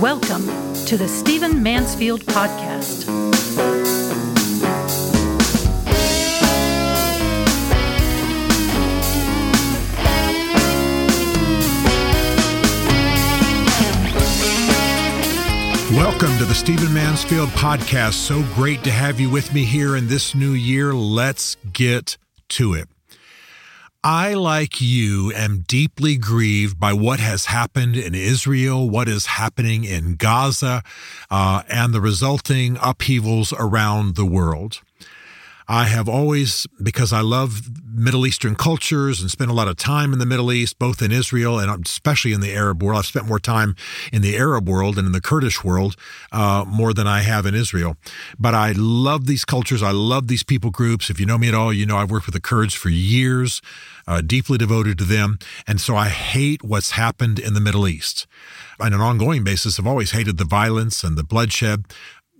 Welcome to the Stephen Mansfield Podcast. Welcome to the Stephen Mansfield Podcast. So great to have you with me here in this new year. Let's get to it. I, like you, am deeply grieved by what has happened in Israel, what is happening in Gaza, uh, and the resulting upheavals around the world. I have always, because I love Middle Eastern cultures and spent a lot of time in the Middle East, both in Israel and especially in the Arab world. I've spent more time in the Arab world and in the Kurdish world uh, more than I have in Israel. But I love these cultures. I love these people groups. If you know me at all, you know I've worked with the Kurds for years, uh, deeply devoted to them. And so I hate what's happened in the Middle East. On an ongoing basis, I've always hated the violence and the bloodshed.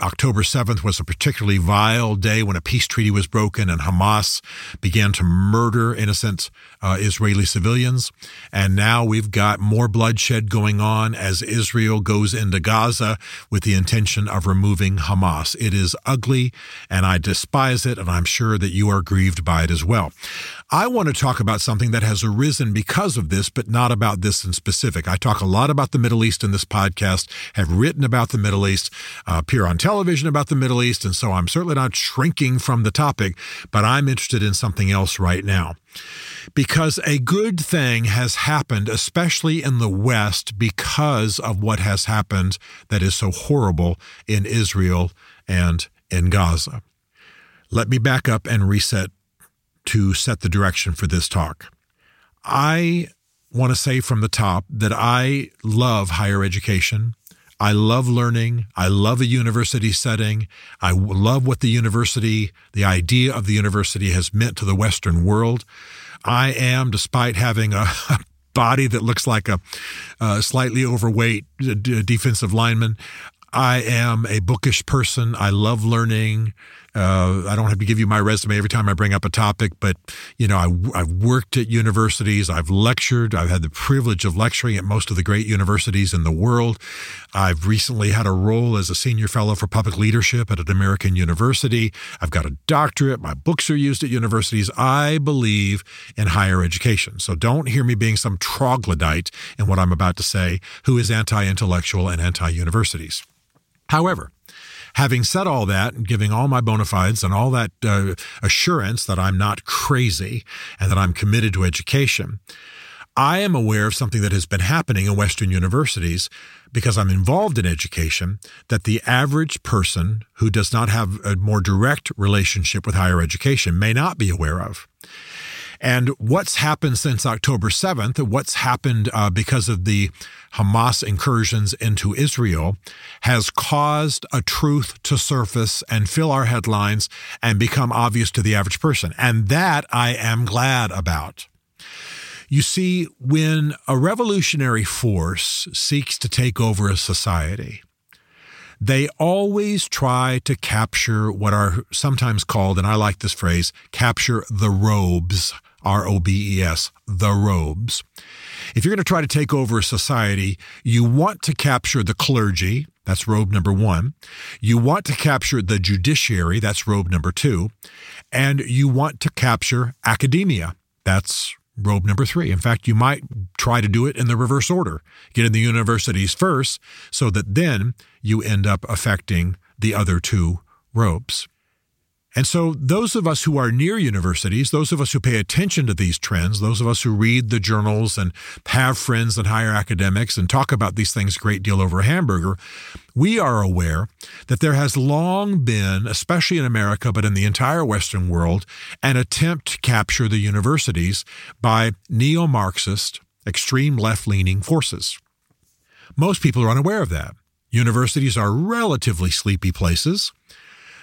October 7th was a particularly vile day when a peace treaty was broken and Hamas began to murder innocent uh, Israeli civilians. And now we've got more bloodshed going on as Israel goes into Gaza with the intention of removing Hamas. It is ugly and I despise it, and I'm sure that you are grieved by it as well. I want to talk about something that has arisen because of this, but not about this in specific. I talk a lot about the Middle East in this podcast, have written about the Middle East, uh, appear on television about the Middle East, and so I'm certainly not shrinking from the topic, but I'm interested in something else right now. Because a good thing has happened, especially in the West, because of what has happened that is so horrible in Israel and in Gaza. Let me back up and reset to set the direction for this talk. I want to say from the top that I love higher education. I love learning. I love a university setting. I love what the university, the idea of the university has meant to the Western world. I am, despite having a, body that looks like a, a slightly overweight defensive lineman, I am a bookish person. I love learning. Uh, I don't have to give you my resume every time I bring up a topic, but you know, I, have worked at universities. I've lectured. I've had the privilege of lecturing at most of the great universities in the world. I've recently had a role as a senior fellow for public leadership at an American university. I've got a doctorate. My books are used at universities. I believe in higher education. So don't hear me being some troglodyte in what I'm about to say who is anti-intellectual and anti-universities. However, having said all that and giving all my bona fides and all that uh, assurance that I'm not crazy and that I'm committed to education, I am aware of something that has been happening in Western universities because I'm involved in education that the average person who does not have a more direct relationship with higher education may not be aware of. And what's happened since October 7th, what's happened uh, because of the Hamas incursions into Israel, has caused a truth to surface and fill our headlines and become obvious to the average person. And that I am glad about. You see, when a revolutionary force seeks to take over a society, they always try to capture what are sometimes called, and I like this phrase, capture the robes R O B E S, the robes. If you're going to try to take over a society, you want to capture the clergy. That's robe number one. You want to capture the judiciary. That's robe number two. And you want to capture academia. That's robe number three. In fact, you might try to do it in the reverse order. Get in the universities first so that then you end up affecting the other two robes. And so, those of us who are near universities, those of us who pay attention to these trends, those of us who read the journals and have friends in higher academics and talk about these things a great deal over a hamburger, we are aware that there has long been, especially in America, but in the entire Western world, an attempt to capture the universities by neo Marxist, extreme left leaning forces. Most people are unaware of that. Universities are relatively sleepy places.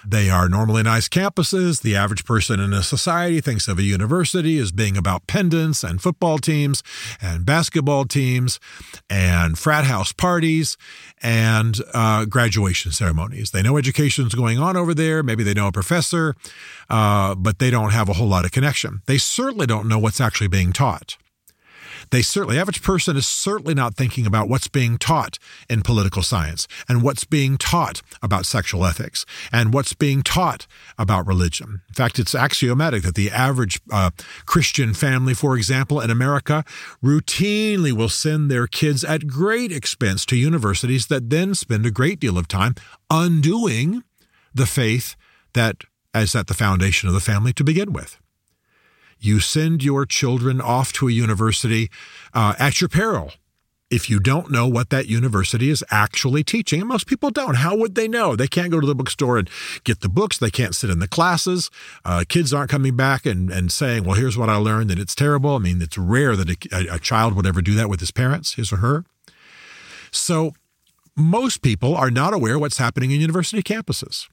They are normally nice campuses. The average person in a society thinks of a university as being about pendants and football teams and basketball teams and frat house parties and uh, graduation ceremonies. They know education is going on over there. Maybe they know a professor, uh, but they don't have a whole lot of connection. They certainly don't know what's actually being taught. They certainly, average person is certainly not thinking about what's being taught in political science and what's being taught about sexual ethics and what's being taught about religion. In fact, it's axiomatic that the average uh, Christian family, for example, in America, routinely will send their kids at great expense to universities that then spend a great deal of time undoing the faith that is at the foundation of the family to begin with. You send your children off to a university uh, at your peril. If you don't know what that university is actually teaching, and most people don't, how would they know? They can't go to the bookstore and get the books. They can't sit in the classes. Uh, kids aren't coming back and, and saying, well, here's what I learned, and it's terrible. I mean, it's rare that a, a child would ever do that with his parents, his or her. So most people are not aware what's happening in university campuses.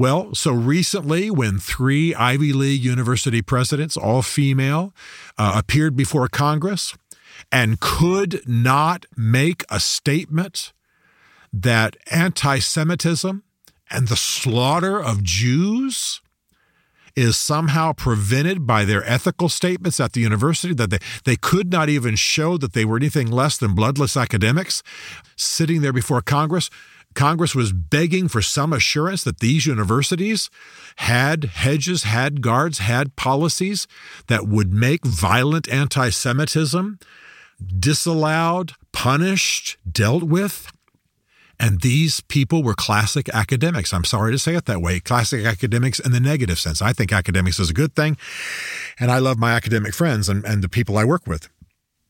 Well, so recently, when three Ivy League university presidents, all female, uh, appeared before Congress and could not make a statement that anti Semitism and the slaughter of Jews is somehow prevented by their ethical statements at the university, that they, they could not even show that they were anything less than bloodless academics sitting there before Congress Congress was begging for some assurance that these universities had hedges, had guards, had policies that would make violent anti Semitism disallowed, punished, dealt with. And these people were classic academics. I'm sorry to say it that way. Classic academics in the negative sense. I think academics is a good thing. And I love my academic friends and, and the people I work with.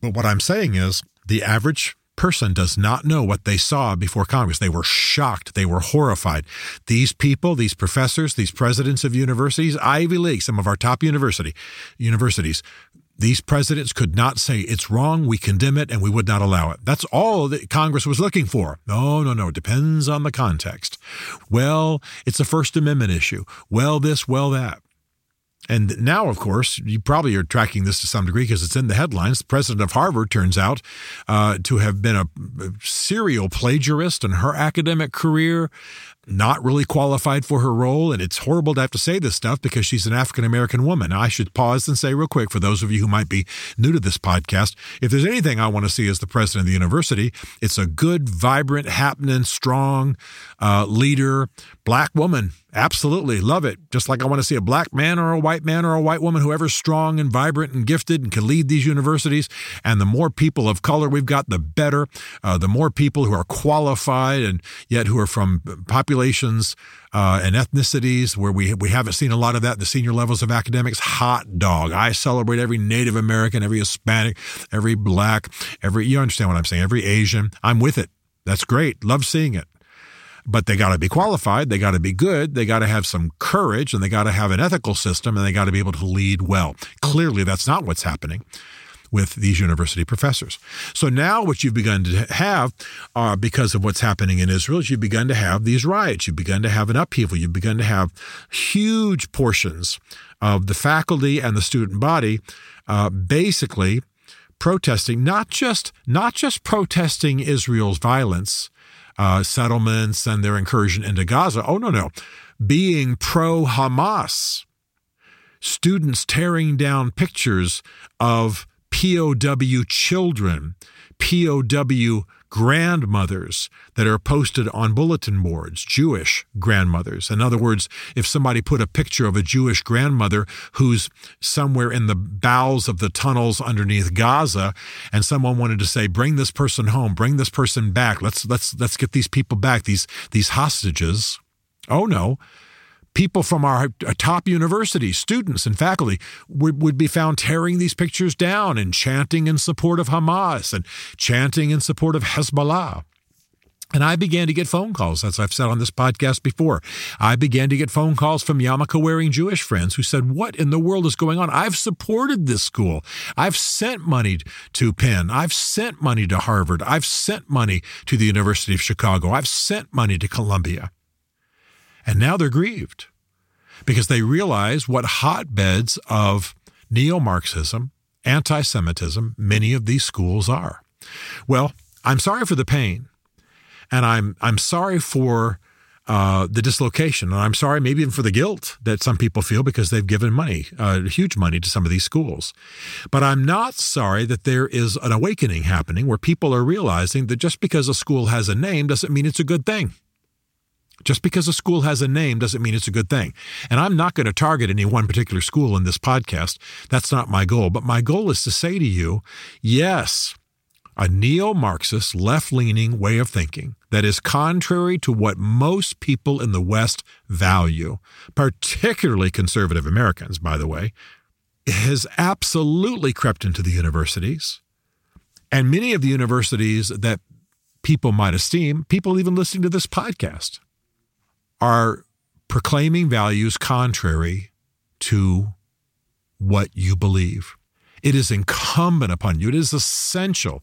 But what I'm saying is the average person does not know what they saw before Congress. They were shocked. They were horrified. These people, these professors, these presidents of universities, Ivy League, some of our top university universities, these presidents could not say it's wrong, we condemn it, and we would not allow it. That's all that Congress was looking for. No, no, no. It depends on the context. Well, it's a First Amendment issue. Well, this, well, that. And now, of course, you probably are tracking this to some degree because it's in the headlines. The president of Harvard turns out uh, to have been a serial plagiarist in her academic career not really qualified for her role. And it's horrible to have to say this stuff because she's an African American woman. I should pause and say real quick for those of you who might be new to this podcast if there's anything I want to see as the president of the university, it's a good, vibrant, happening, strong uh, leader, black woman. Absolutely love it. Just like I want to see a black man or a white man or a white woman, whoever's strong and vibrant and gifted and can lead these universities. And the more people of color we've got, the better. Uh, the more people who are qualified and yet who are from populations uh, and ethnicities where we we haven't seen a lot of that in the senior levels of academics. Hot dog. I celebrate every Native American, every Hispanic, every black, every you understand what I'm saying? Every Asian. I'm with it. That's great. Love seeing it. But they got to be qualified. They got to be good. They got to have some courage and they got to have an ethical system and they got to be able to lead well. Clearly, that's not what's happening with these university professors. So now what you've begun to have, uh, because of what's happening in Israel, is you've begun to have these riots. You've begun to have an upheaval. You've begun to have huge portions of the faculty and the student body uh, basically protesting, not just not just protesting Israel's violence, uh, settlements and their incursion into Gaza. Oh no, no, being pro Hamas students tearing down pictures of POW children, POW grandmothers that are posted on bulletin boards, Jewish grandmothers. In other words, if somebody put a picture of a Jewish grandmother who's somewhere in the bowels of the tunnels underneath Gaza and someone wanted to say bring this person home, bring this person back, let's let's let's get these people back, these these hostages. Oh no, people from our top universities, students and faculty, would, would be found tearing these pictures down and chanting in support of Hamas and chanting in support of Hezbollah. And I began to get phone calls, as I've said on this podcast before. I began to get phone calls from yarmulke wearing Jewish friends who said, What in the world is going on? I've supported this school. I've sent money to Penn. I've sent money to Harvard. I've sent money to the University of Chicago. I've sent money to Columbia. And now they're grieved because they realize what hotbeds of neo Marxism, anti Semitism, many of these schools are. Well, I'm sorry for the pain. And I'm, I'm sorry for uh, the dislocation. And I'm sorry, maybe even for the guilt that some people feel because they've given money, uh, huge money to some of these schools. But I'm not sorry that there is an awakening happening where people are realizing that just because a school has a name doesn't mean it's a good thing. Just because a school has a name doesn't mean it's a good thing. And I'm not going to target any one particular school in this podcast. That's not my goal. But my goal is to say to you, yes, a neo Marxist, left leaning way of thinking that is contrary to what most people in the West value, particularly conservative Americans, by the way, has absolutely crept into the universities. And many of the universities that people might esteem, people even listening to this podcast, are proclaiming values contrary to what you believe. It is incumbent upon you, it is essential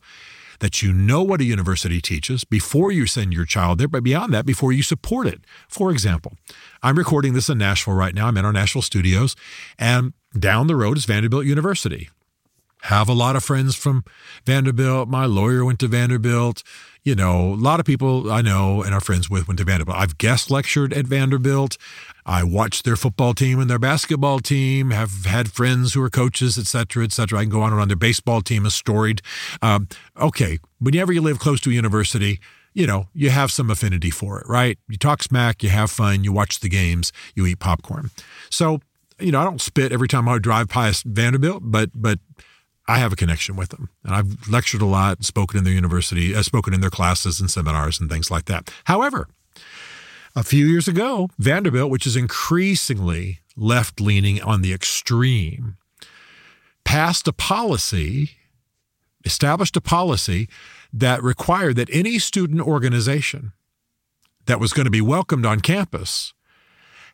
that you know what a university teaches before you send your child there, but beyond that, before you support it. For example, I'm recording this in Nashville right now. I'm in our Nashville studios, and down the road is Vanderbilt University. Have a lot of friends from Vanderbilt. My lawyer went to Vanderbilt you know, a lot of people I know and are friends with went to Vanderbilt. I've guest lectured at Vanderbilt. I watched their football team and their basketball team, have had friends who are coaches, et cetera, et cetera. I can go on and on. Their baseball team is storied. Um, okay, whenever you live close to a university, you know, you have some affinity for it, right? You talk smack, you have fun, you watch the games, you eat popcorn. So, you know, I don't spit every time I drive past Vanderbilt, but but I have a connection with them. And I've lectured a lot, spoken in their university, uh, spoken in their classes and seminars and things like that. However, a few years ago, Vanderbilt, which is increasingly left leaning on the extreme, passed a policy, established a policy that required that any student organization that was going to be welcomed on campus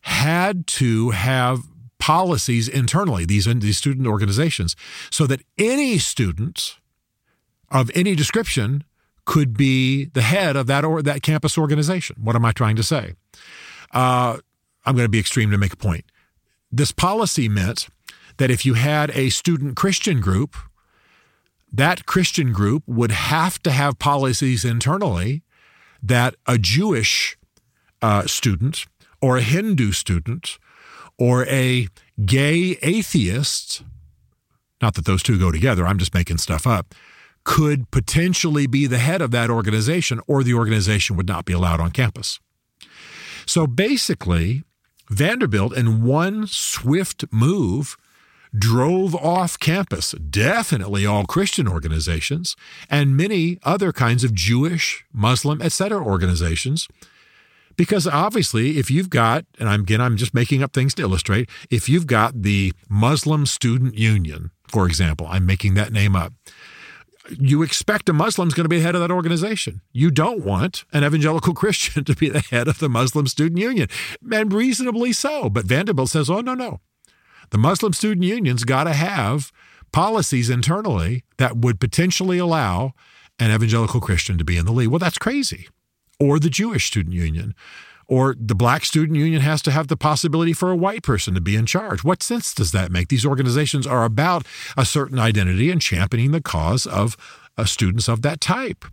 had to have policies internally, these, these student organizations, so that any student of any description could be the head of that or that campus organization. What am I trying to say? Uh, I'm going to be extreme to make a point. This policy meant that if you had a student Christian group, that Christian group would have to have policies internally that a Jewish uh, student or a Hindu student or a gay atheist, not that those two go together, I'm just making stuff up, could potentially be the head of that organization, or the organization would not be allowed on campus. So basically, Vanderbilt, in one swift move, drove off campus definitely all Christian organizations and many other kinds of Jewish, Muslim, etc. organizations because obviously, if you've got, and I'm, again, I'm just making up things to illustrate, if you've got the Muslim Student Union, for example, I'm making that name up, you expect a Muslim's going to be the head of that organization. You don't want an evangelical Christian to be the head of the Muslim Student Union, and reasonably so. But Vanderbilt says, oh, no, no. The Muslim Student Union's got to have policies internally that would potentially allow an evangelical Christian to be in the lead. Well, that's crazy or the Jewish Student Union. Or the Black Student Union has to have the possibility for a white person to be in charge. What sense does that make? These organizations are about a certain identity and championing the cause of uh, students of that type.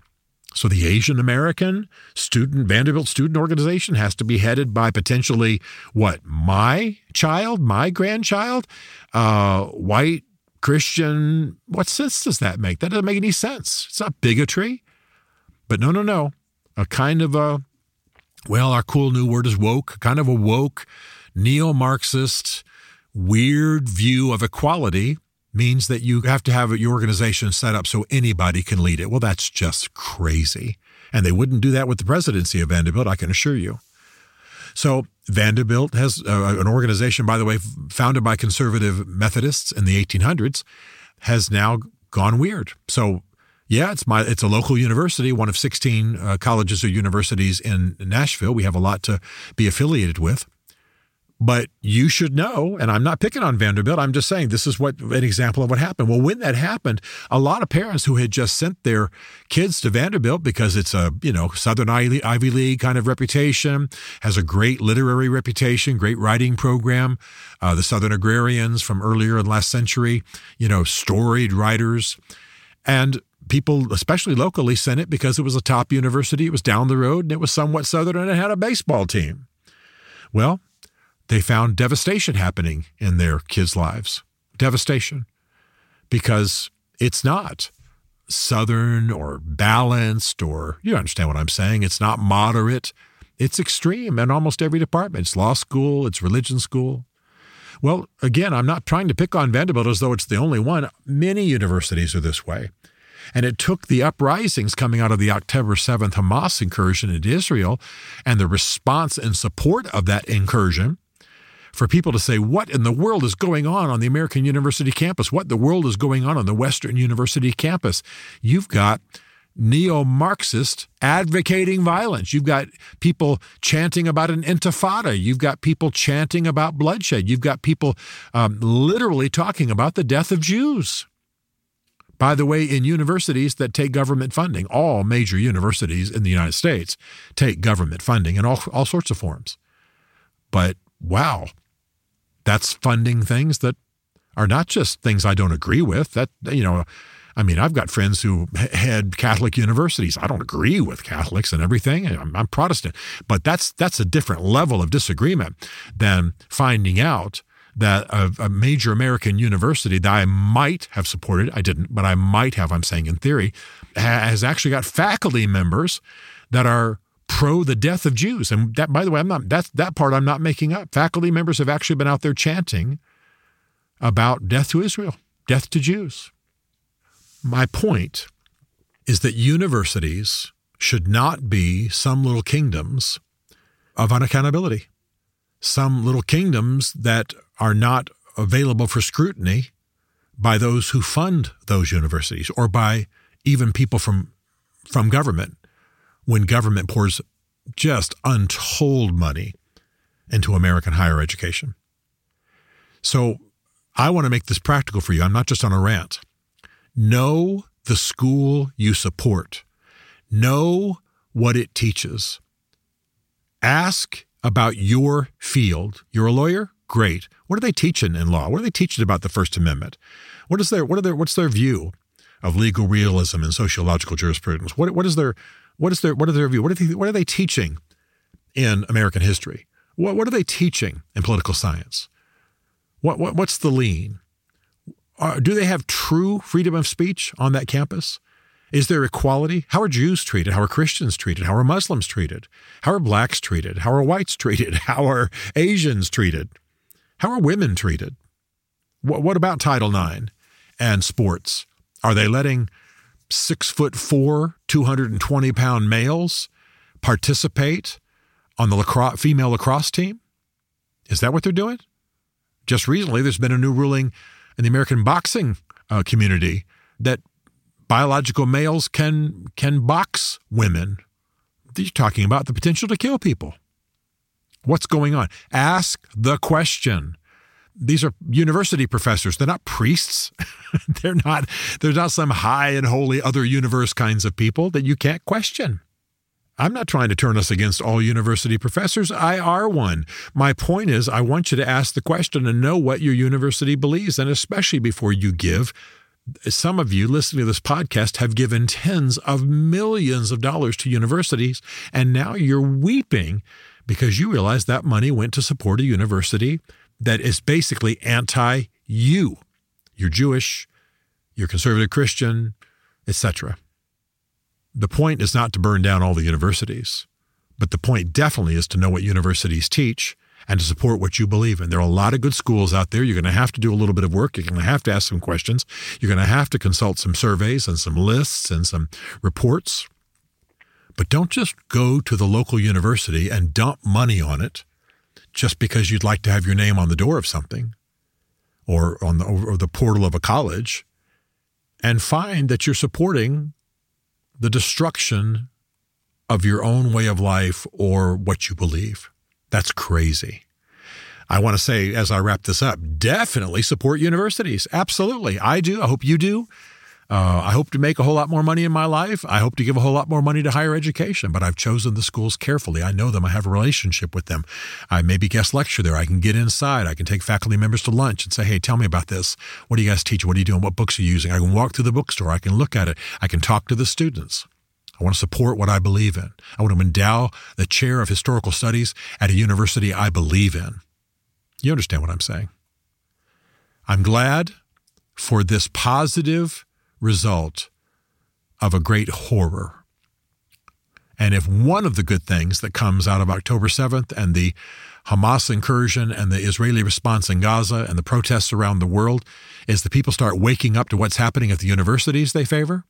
So the Asian American student Vanderbilt student organization has to be headed by potentially what my child, my grandchild, uh, white Christian. What sense does that make? That doesn't make any sense. It's not bigotry. But no, no, no a kind of a, well, our cool new word is woke, kind of a woke, neo Marxist, weird view of equality means that you have to have your organization set up so anybody can lead it. Well, that's just crazy. And they wouldn't do that with the presidency of Vanderbilt, I can assure you. So Vanderbilt has uh, an organization, by the way, founded by conservative Methodists in the 1800s, has now gone weird. So yeah, it's my it's a local university, one of 16 uh, colleges or universities in Nashville. We have a lot to be affiliated with. But you should know, and I'm not picking on Vanderbilt. I'm just saying this is what an example of what happened. Well, when that happened, a lot of parents who had just sent their kids to Vanderbilt because it's a you know Southern Ivy League kind of reputation, has a great literary reputation, great writing program. Uh, the Southern Agrarians from earlier in last century, you know, storied writers, and people, especially locally, sent it because it was a top university. It was down the road and it was somewhat southern and it had a baseball team. Well, they found devastation happening in their kids' lives. Devastation. Because it's not southern or balanced or you understand what I'm saying. It's not moderate. It's extreme in almost every department. It's law school, it's religion school. Well, again, I'm not trying to pick on Vanderbilt as though it's the only one. Many universities are this way. And it took the uprisings coming out of the October 7th Hamas incursion into Israel and the response and support of that incursion for people to say, What in the world is going on on the American University campus? What the world is going on on the Western University campus? You've got neo Marxist advocating violence. You've got people chanting about an intifada. You've got people chanting about bloodshed. You've got people um, literally talking about the death of Jews. By the way, in universities that take government funding, all major universities in the United States take government funding in all, all sorts of forms. But wow, that's funding things that are not just things I don't agree with. That, you know, I mean, I've got friends who head Catholic universities. I don't agree with Catholics and everything. I'm, I'm Protestant, but that's that's a different level of disagreement than finding out that a, a, major American university that I might have supported, I didn't, but I might have, I'm saying in theory, has actually got faculty members that are pro the death of Jews. And that, by the way, I'm not, that's, that part I'm not making up. Faculty members have actually been out there chanting about death to Israel, death to Jews. My point is that universities should not be some little kingdoms of unaccountability, some little kingdoms that are not available for scrutiny by those who fund those universities or by even people from from government when government pours just untold money into American higher education. So I want to make this practical for you. I'm not just on a rant. Know the school you support. Know what it teaches. Ask about your field. You're a lawyer? Great. What are they teaching in law? What are they teaching about the First Amendment? What is their what are their what's their view of legal realism and sociological jurisprudence? What what is their what is their what are their view? What are they what are they teaching in American history? What what are they teaching in political science? What, what what's the lean? Uh, do they have true freedom of speech on that campus? Is there equality? How are Jews treated? How are Christians treated? How are Muslims treated? How are blacks treated? How are whites treated? How are Asians treated? How are women treated? What, about Title IX and sports? Are they letting six foot four, 220 pound males participate on the lacrosse, female lacrosse team? Is that what they're doing? Just recently, there's been a new ruling in the American boxing uh, community that biological males can can box women. You're talking about the potential to kill people. What's going on? Ask the question. These are university professors. They're not priests. they're not they're not some high and holy other universe kinds of people that you can't question. I'm not trying to turn us against all university professors. I are one. My point is, I want you to ask the question and know what your university believes, and especially before you give. Some of you listening to this podcast have given tens of millions of dollars to universities, and now you're weeping because you realize that money went to support a university that is basically anti you. You're Jewish, you're conservative Christian, etc. The point is not to burn down all the universities, but the point definitely is to know what universities teach and to support what you believe in. There are a lot of good schools out there. You're going to have to do a little bit of work. You're going to have to ask some questions. You're going to have to consult some surveys and some lists and some reports. But don't just go to the local university and dump money on it just because you'd like to have your name on the door of something or on the, or the portal of a college and find that you're supporting the destruction of your own way of life or what you believe. That's crazy. I want to say, as I wrap this up, definitely support universities. Absolutely. I do. I hope you do. Uh, I hope to make a whole lot more money in my life. I hope to give a whole lot more money to higher education, but I've chosen the schools carefully. I know them. I have a relationship with them. I maybe guest lecture there. I can get inside. I can take faculty members to lunch and say, hey, tell me about this. What do you guys teach? What are you doing? What books are you using? I can walk through the bookstore. I can look at it. I can talk to the students. I want to support what I believe in. I want to endow the chair of historical studies at a university I believe in. You understand what I'm saying? I'm glad for this positive result of a great horror. And if one of the good things that comes out of October 7th and the Hamas incursion and the Israeli response in Gaza and the protests around the world is that people start waking up to what's happening at the universities they favor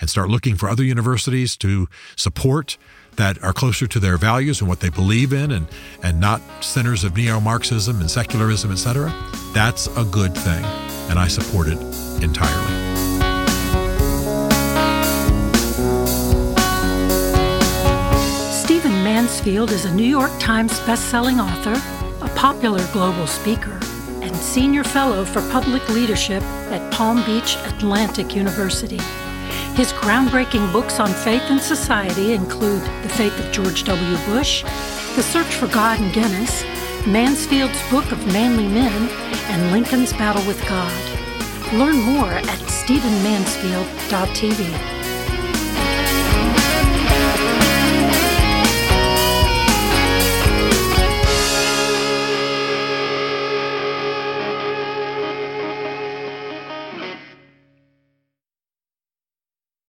and start looking for other universities to support that are closer to their values and what they believe in and, and not centers of neo-Marxism and secularism, etc., that's a good thing. And I support it entirely. Mansfield is a New York Times bestselling author, a popular global speaker, and senior fellow for public leadership at Palm Beach Atlantic University. His groundbreaking books on faith and society include The Faith of George W. Bush, The Search for God and Guinness, Mansfield's Book of Manly Men, and Lincoln's Battle with God. Learn more at stephenmansfield.tv.